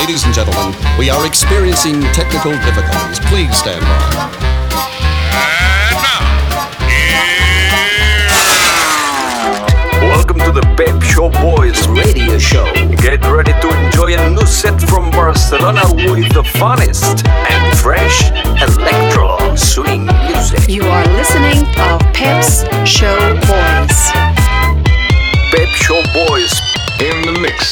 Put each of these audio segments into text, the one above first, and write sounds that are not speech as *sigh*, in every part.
Ladies and gentlemen, we are experiencing technical difficulties. Please stand by. And now, welcome to the Pep Show Boys radio show. Get ready to enjoy a new set from Barcelona with the funnest and fresh electro swing music. You are listening to Pep's Show Boys. Pep Show Boys in the mix.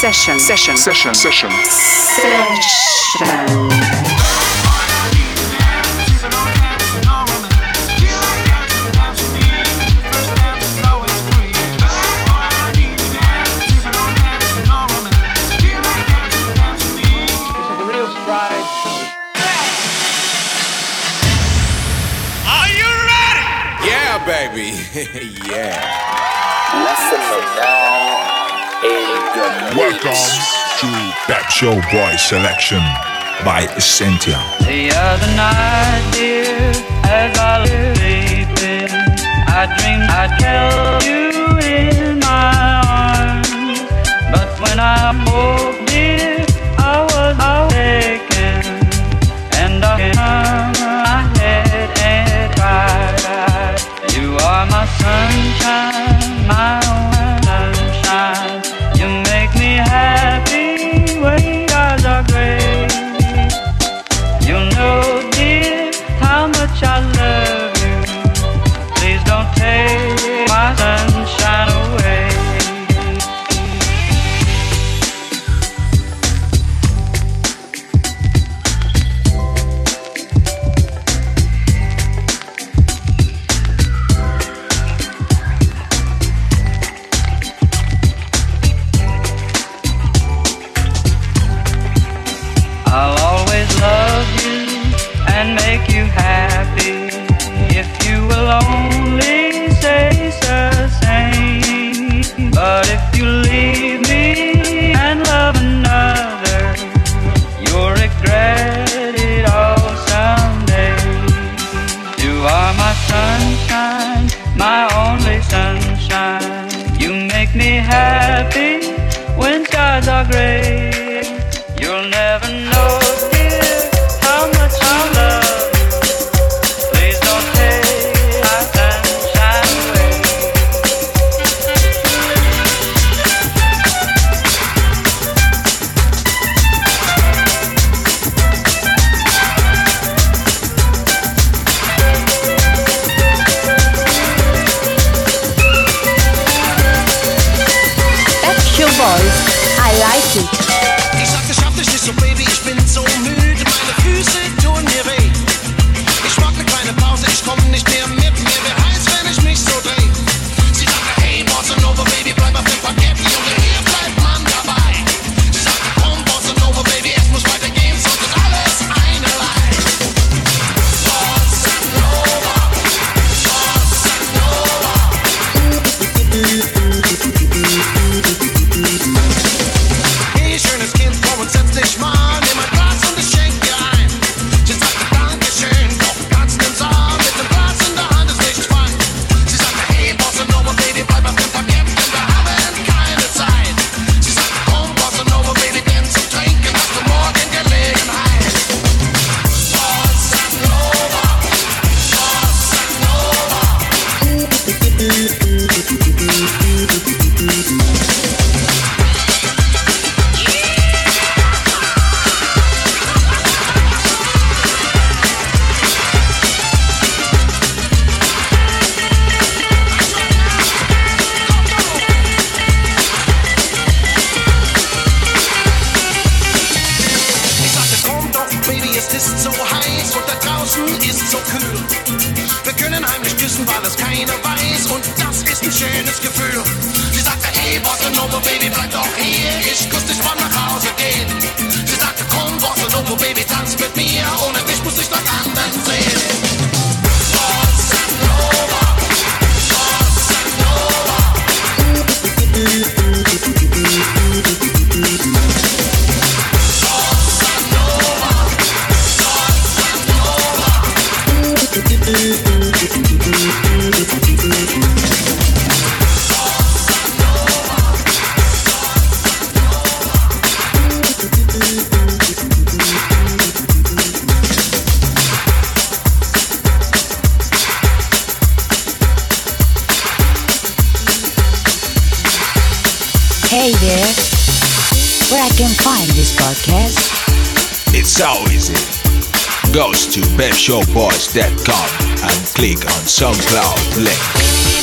Session. Session. Session. Session. Session. baby. *laughs* yeah. Welcome to Pep Show Boy Selection by Essentia. The other night, dear, as I sleeping, I dreamed I held you in my arms. But when I woke, dear, I was awakened, and I Hey there, where I can find this podcast? It's so easy. Go to bevshowboys.com and click on SoundCloud link.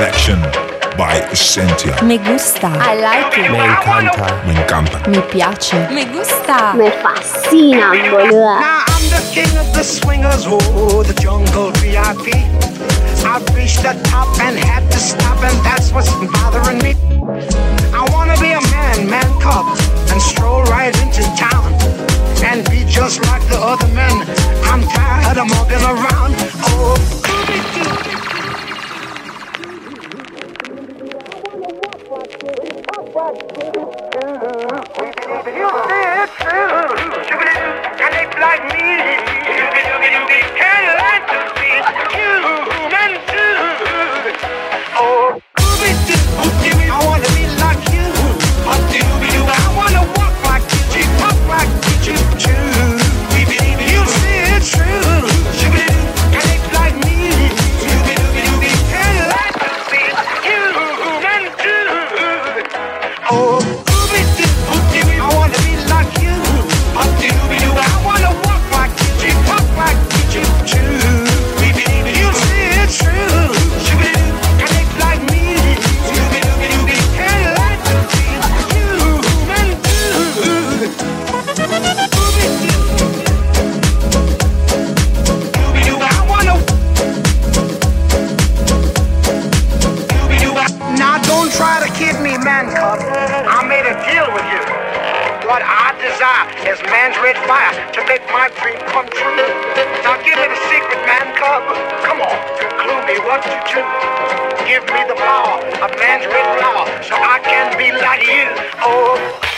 Selection by Essentia. Me gusta. I like it. Me encanta. Me encanta. me, piace. Me gusta. Me fascina, boluda. Now I'm the king of the swingers, oh, the jungle VIP. I reached the top and had to stop, and that's what's bothering me. I wanna be a man, man cop, and stroll right into town and be just like the other men. I'm tired of mugging around. Oh, Can they in me? one true. Now give me the secret, man cub. Come on, conclude me what to do. Give me the power of man's red power so I can be like you. Oh.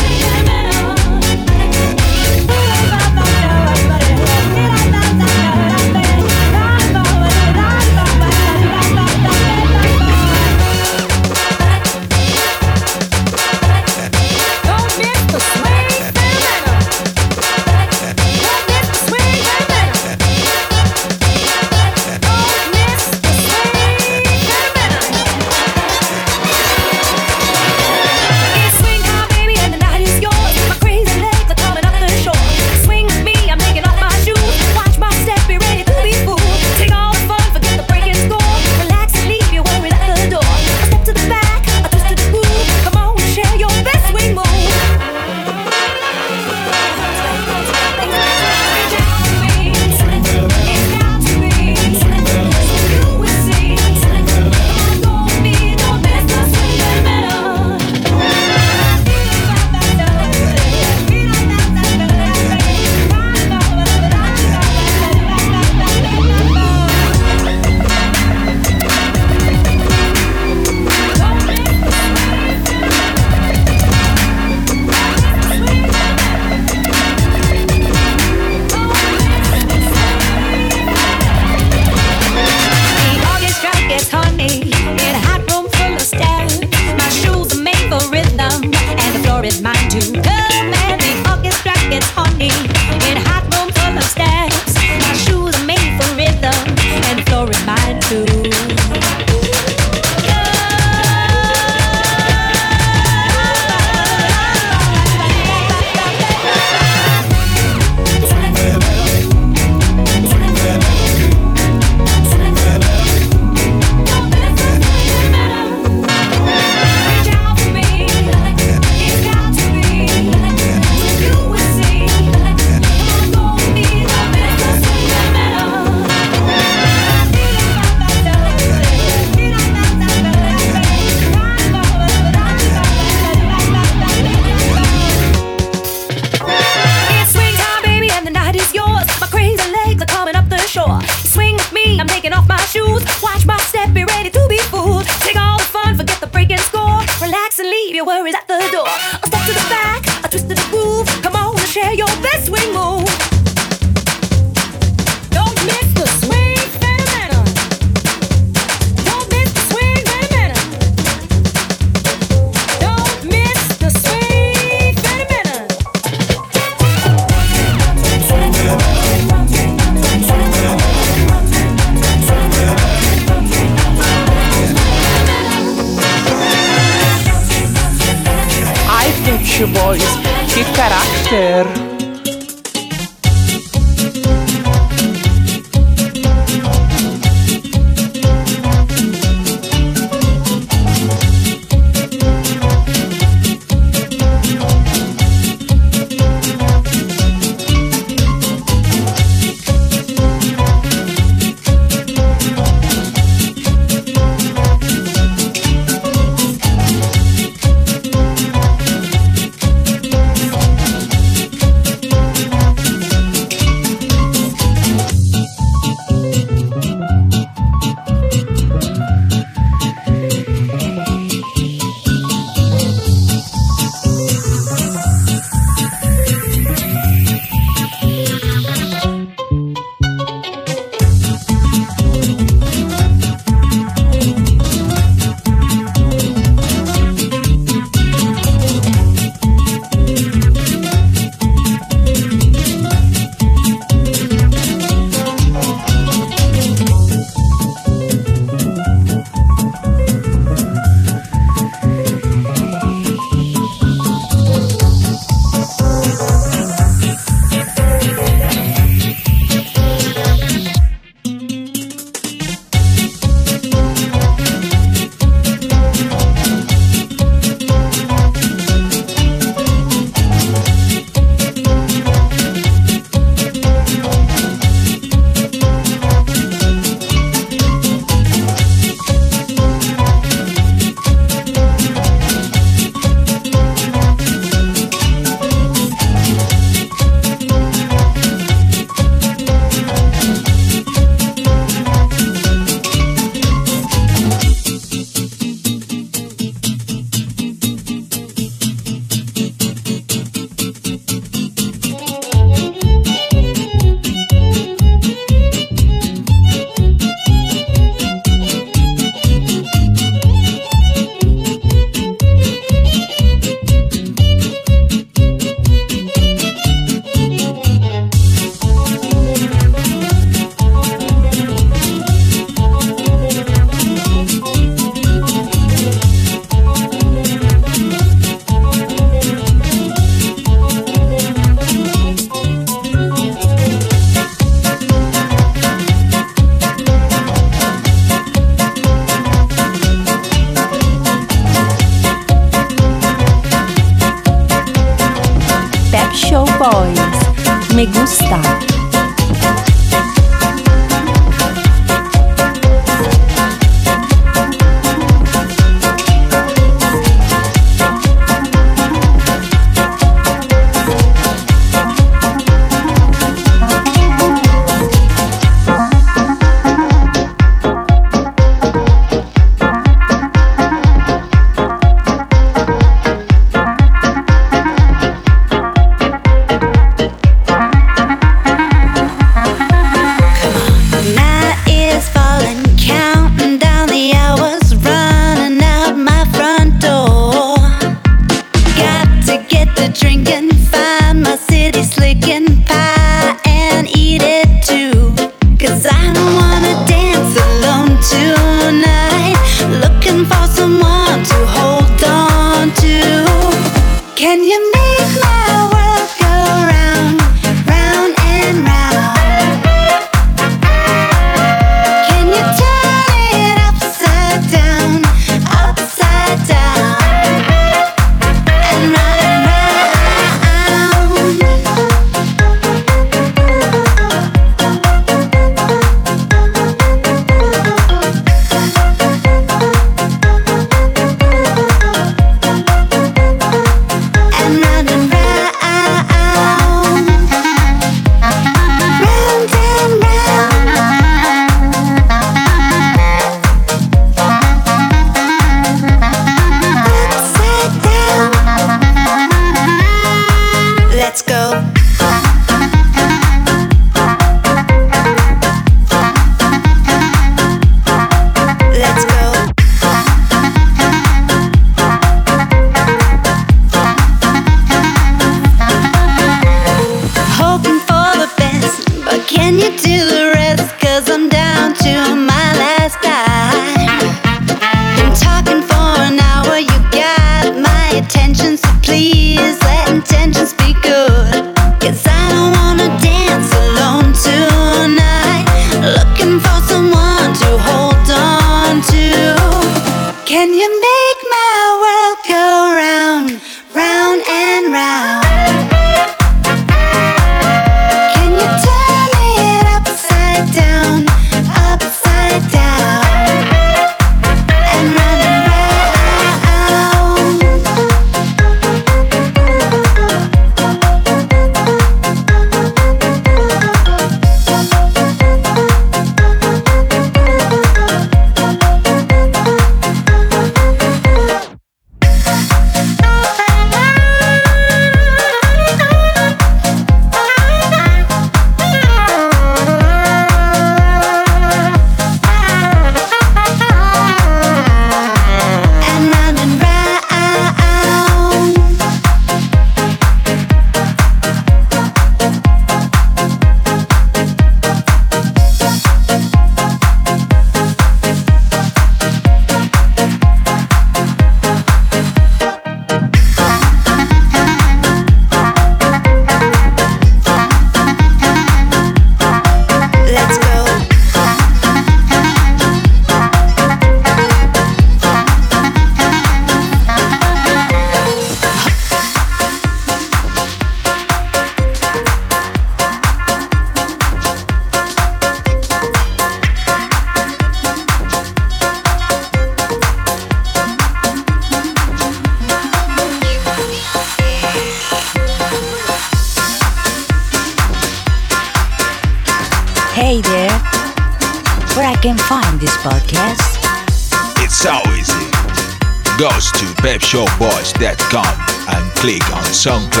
Click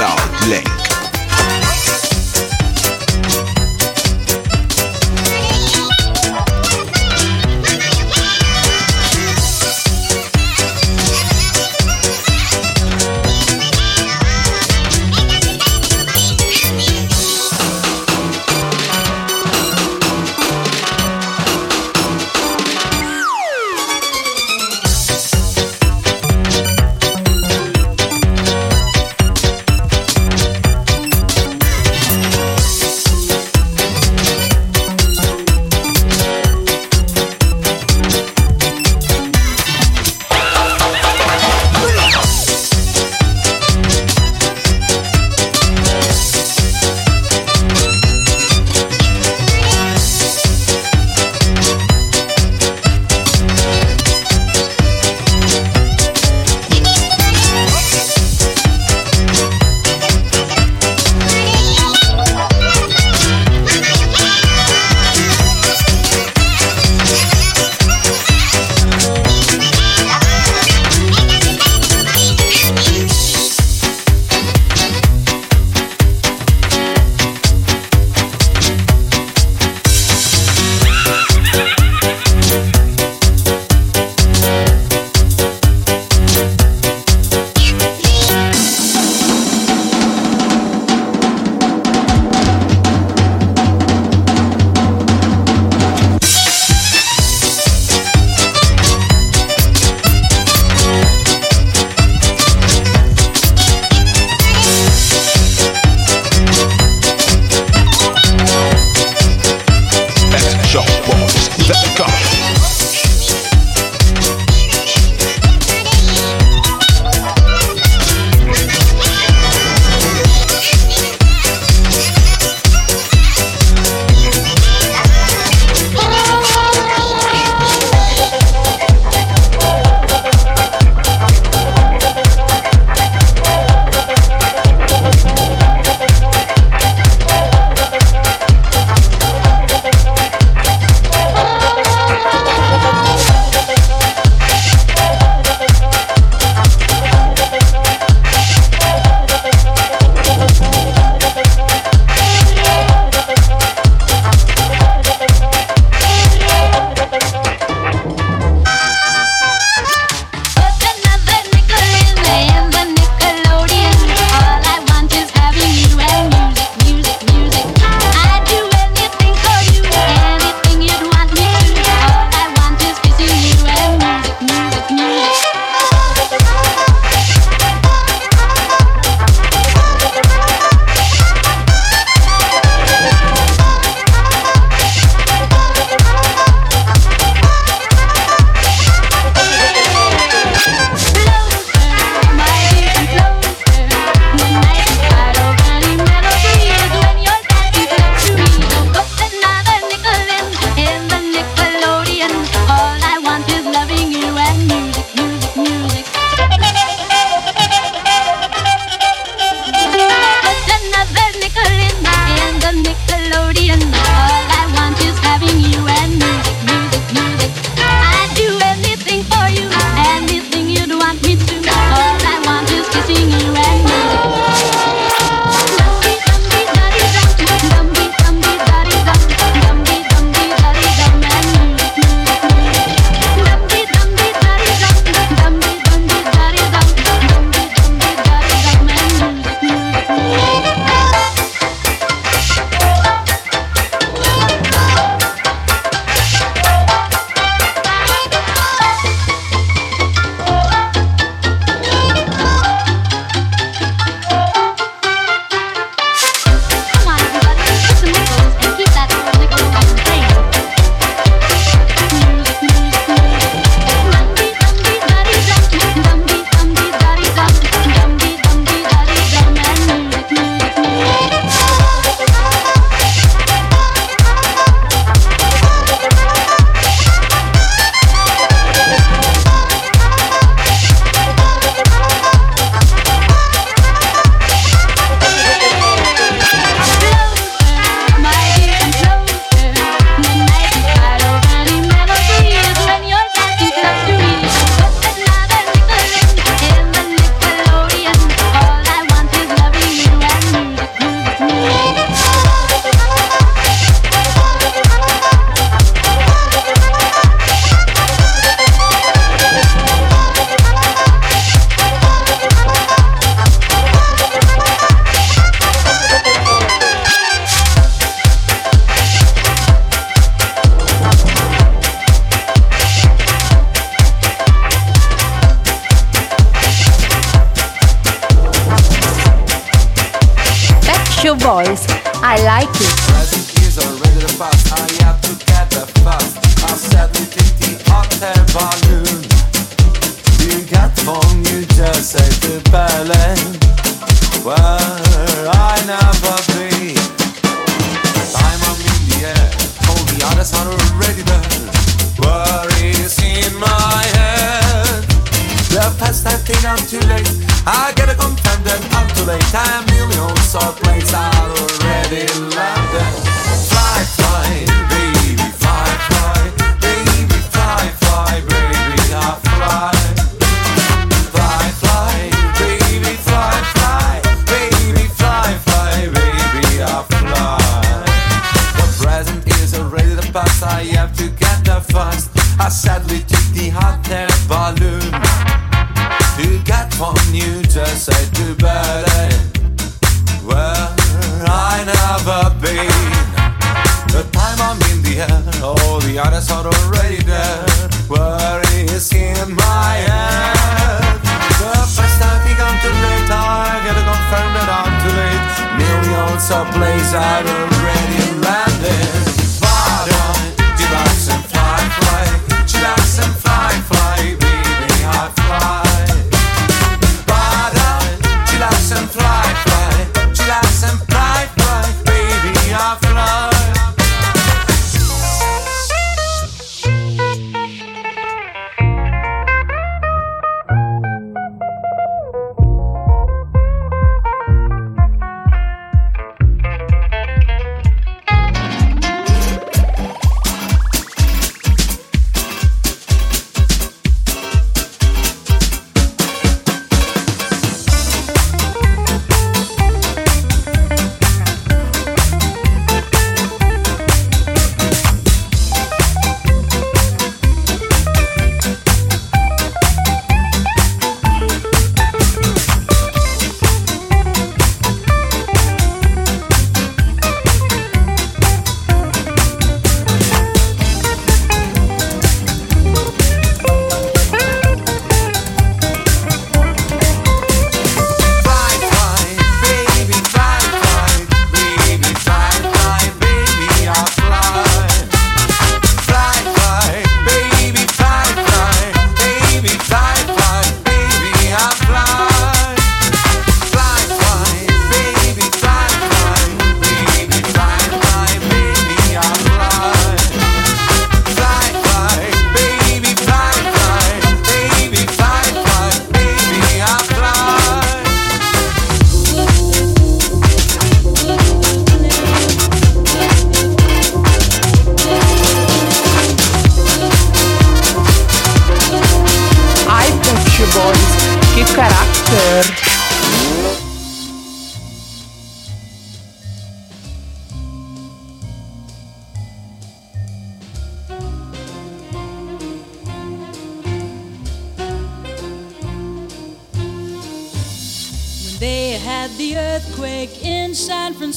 the others are already there. Where is in my head? The first I think I'm too late. I gotta confirm that I'm too late. Millions of places are already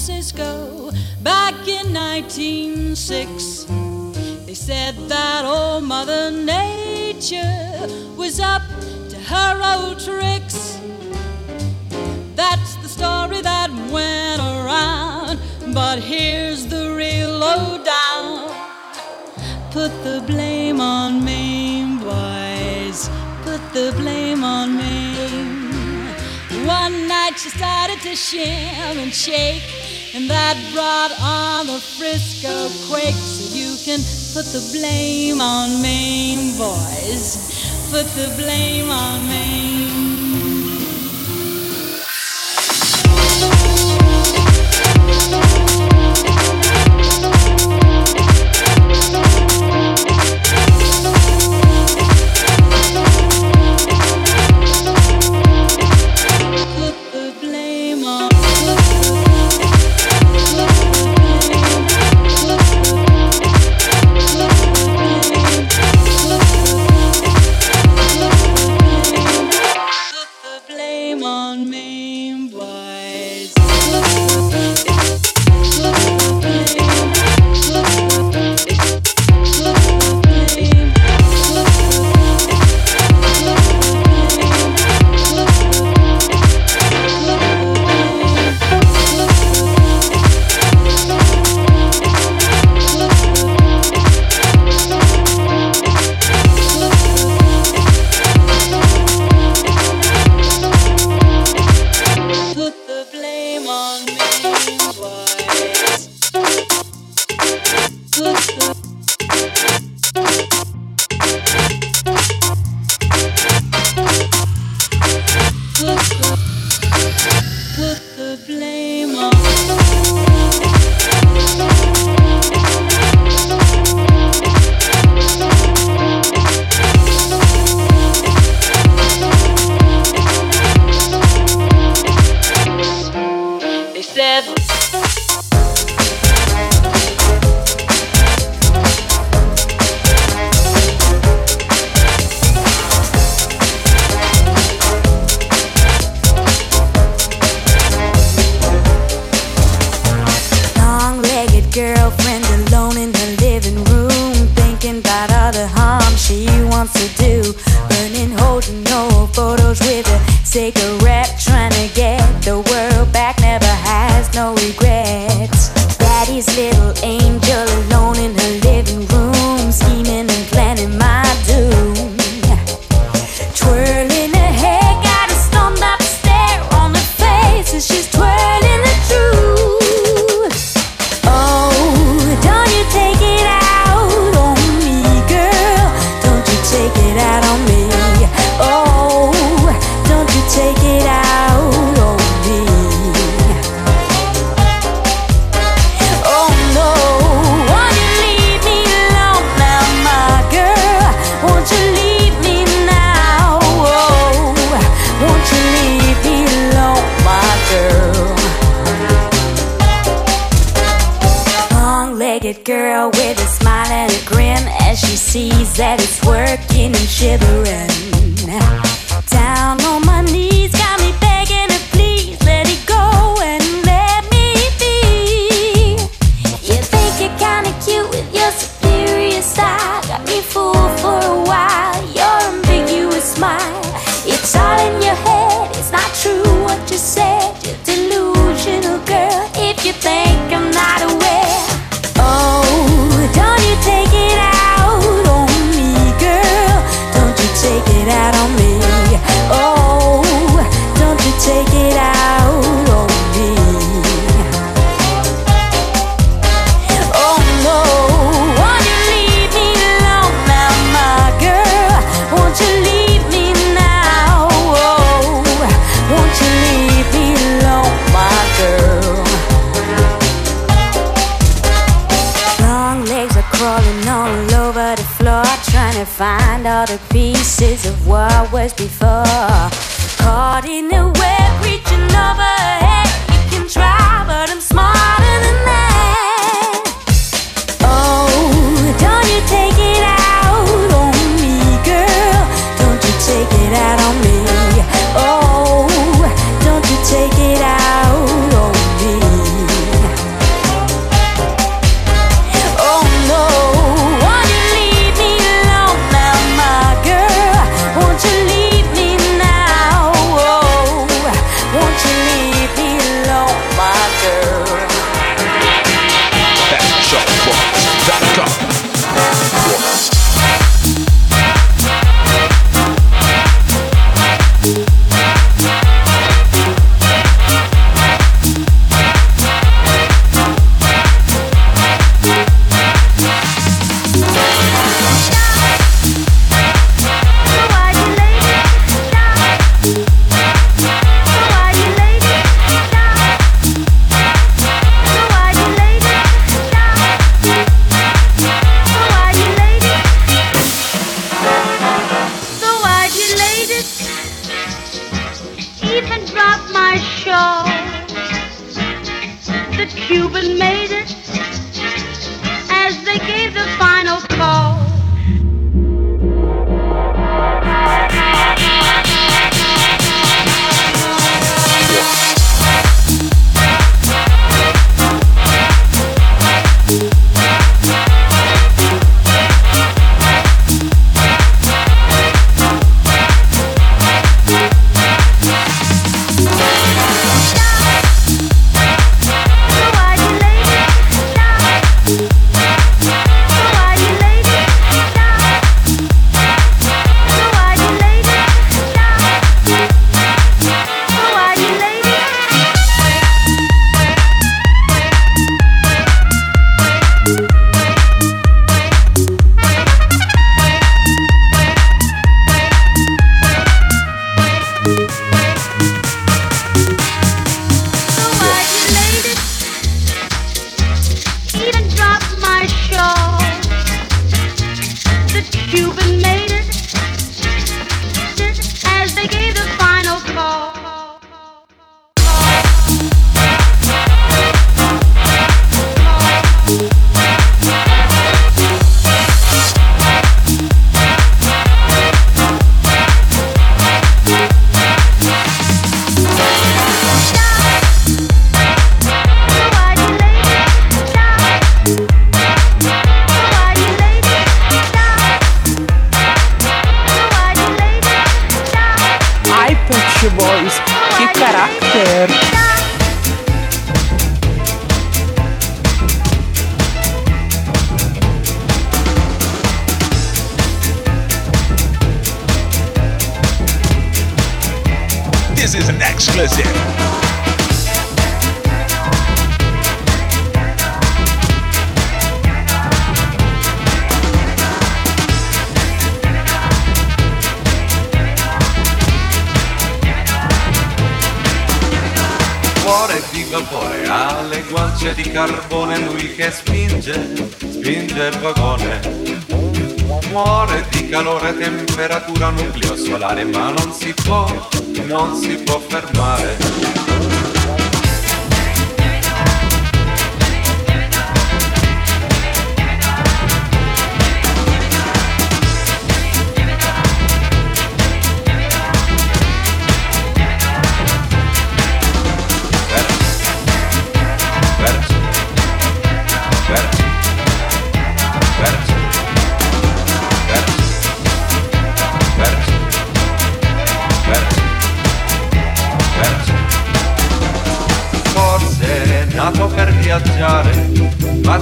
Francisco back in 1906, they said that old Mother Nature was up to her old tricks. That's the story that went around, but here's the real lowdown. Put the blame on Mame, boys. Put the blame on Mame. One night she started to shim and shake, and that brought on the Frisco quake. So you can put the blame on Mame, boys. Put the blame on Mame. Put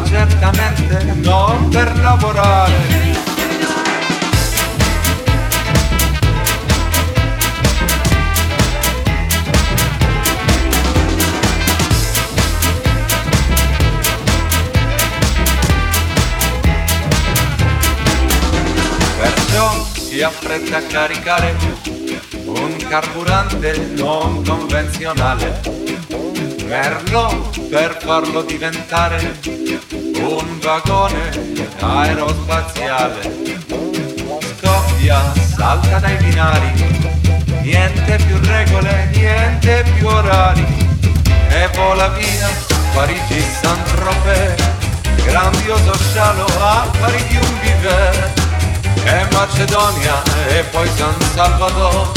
certamente non per lavorare. Perciò si affretta a caricare un carburante non convenzionale. Merlo per farlo diventare un vagone aerospaziale. Scoppia, salta dai binari, niente più regole, niente più orari. E vola via Parigi Saint-Tropez, grandioso scialo a pari di un bivet e Macedonia e poi San Salvador,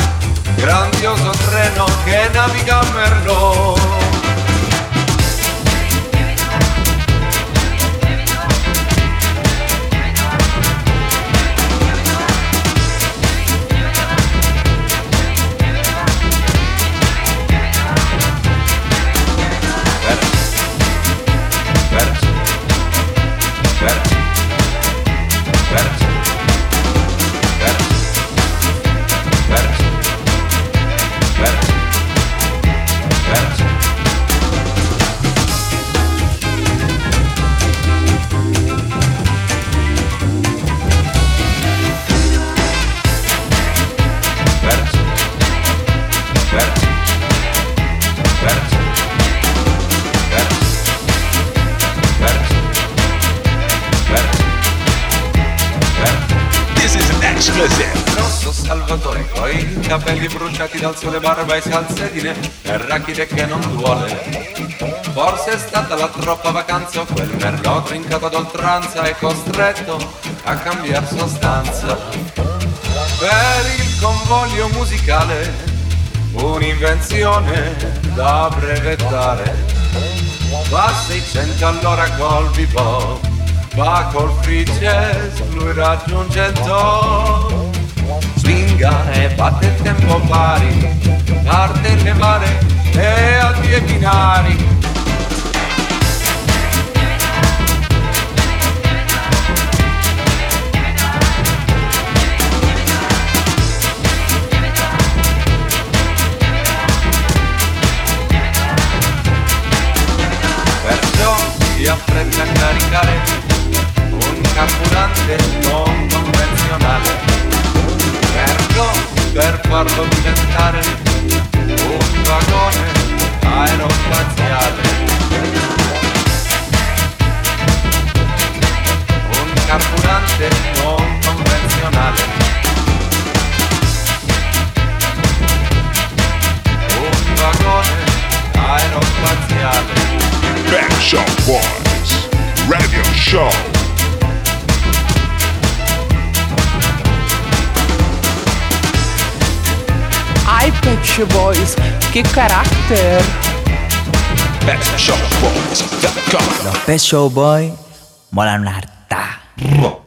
grandioso treno che naviga a Merlot. Rosso Salvatore, coi capelli bruciati dal sole, barba e salsedine, e rachide che non duole. Forse è stata la troppa vacanza o quel merlot trincato ad oltranza e costretto a cambiare sostanza. Per il convoglio musicale, un'invenzione da brevettare. Va a 600 all'ora col bebop, va col free lui raggiunge il top. E batte il tempo pari, parte le mare e a due binari. Si affretta a caricare un carburante non convenzionale. Per farlo diventare un vagone aerospaziale. Un carburante non convenzionale. Un vagone aerospaziale. Back Shop Boys Radio Show. Ai Pet Shop Boys, che carattere! PetShopBoys.com Los Pet Show Boy molan harta.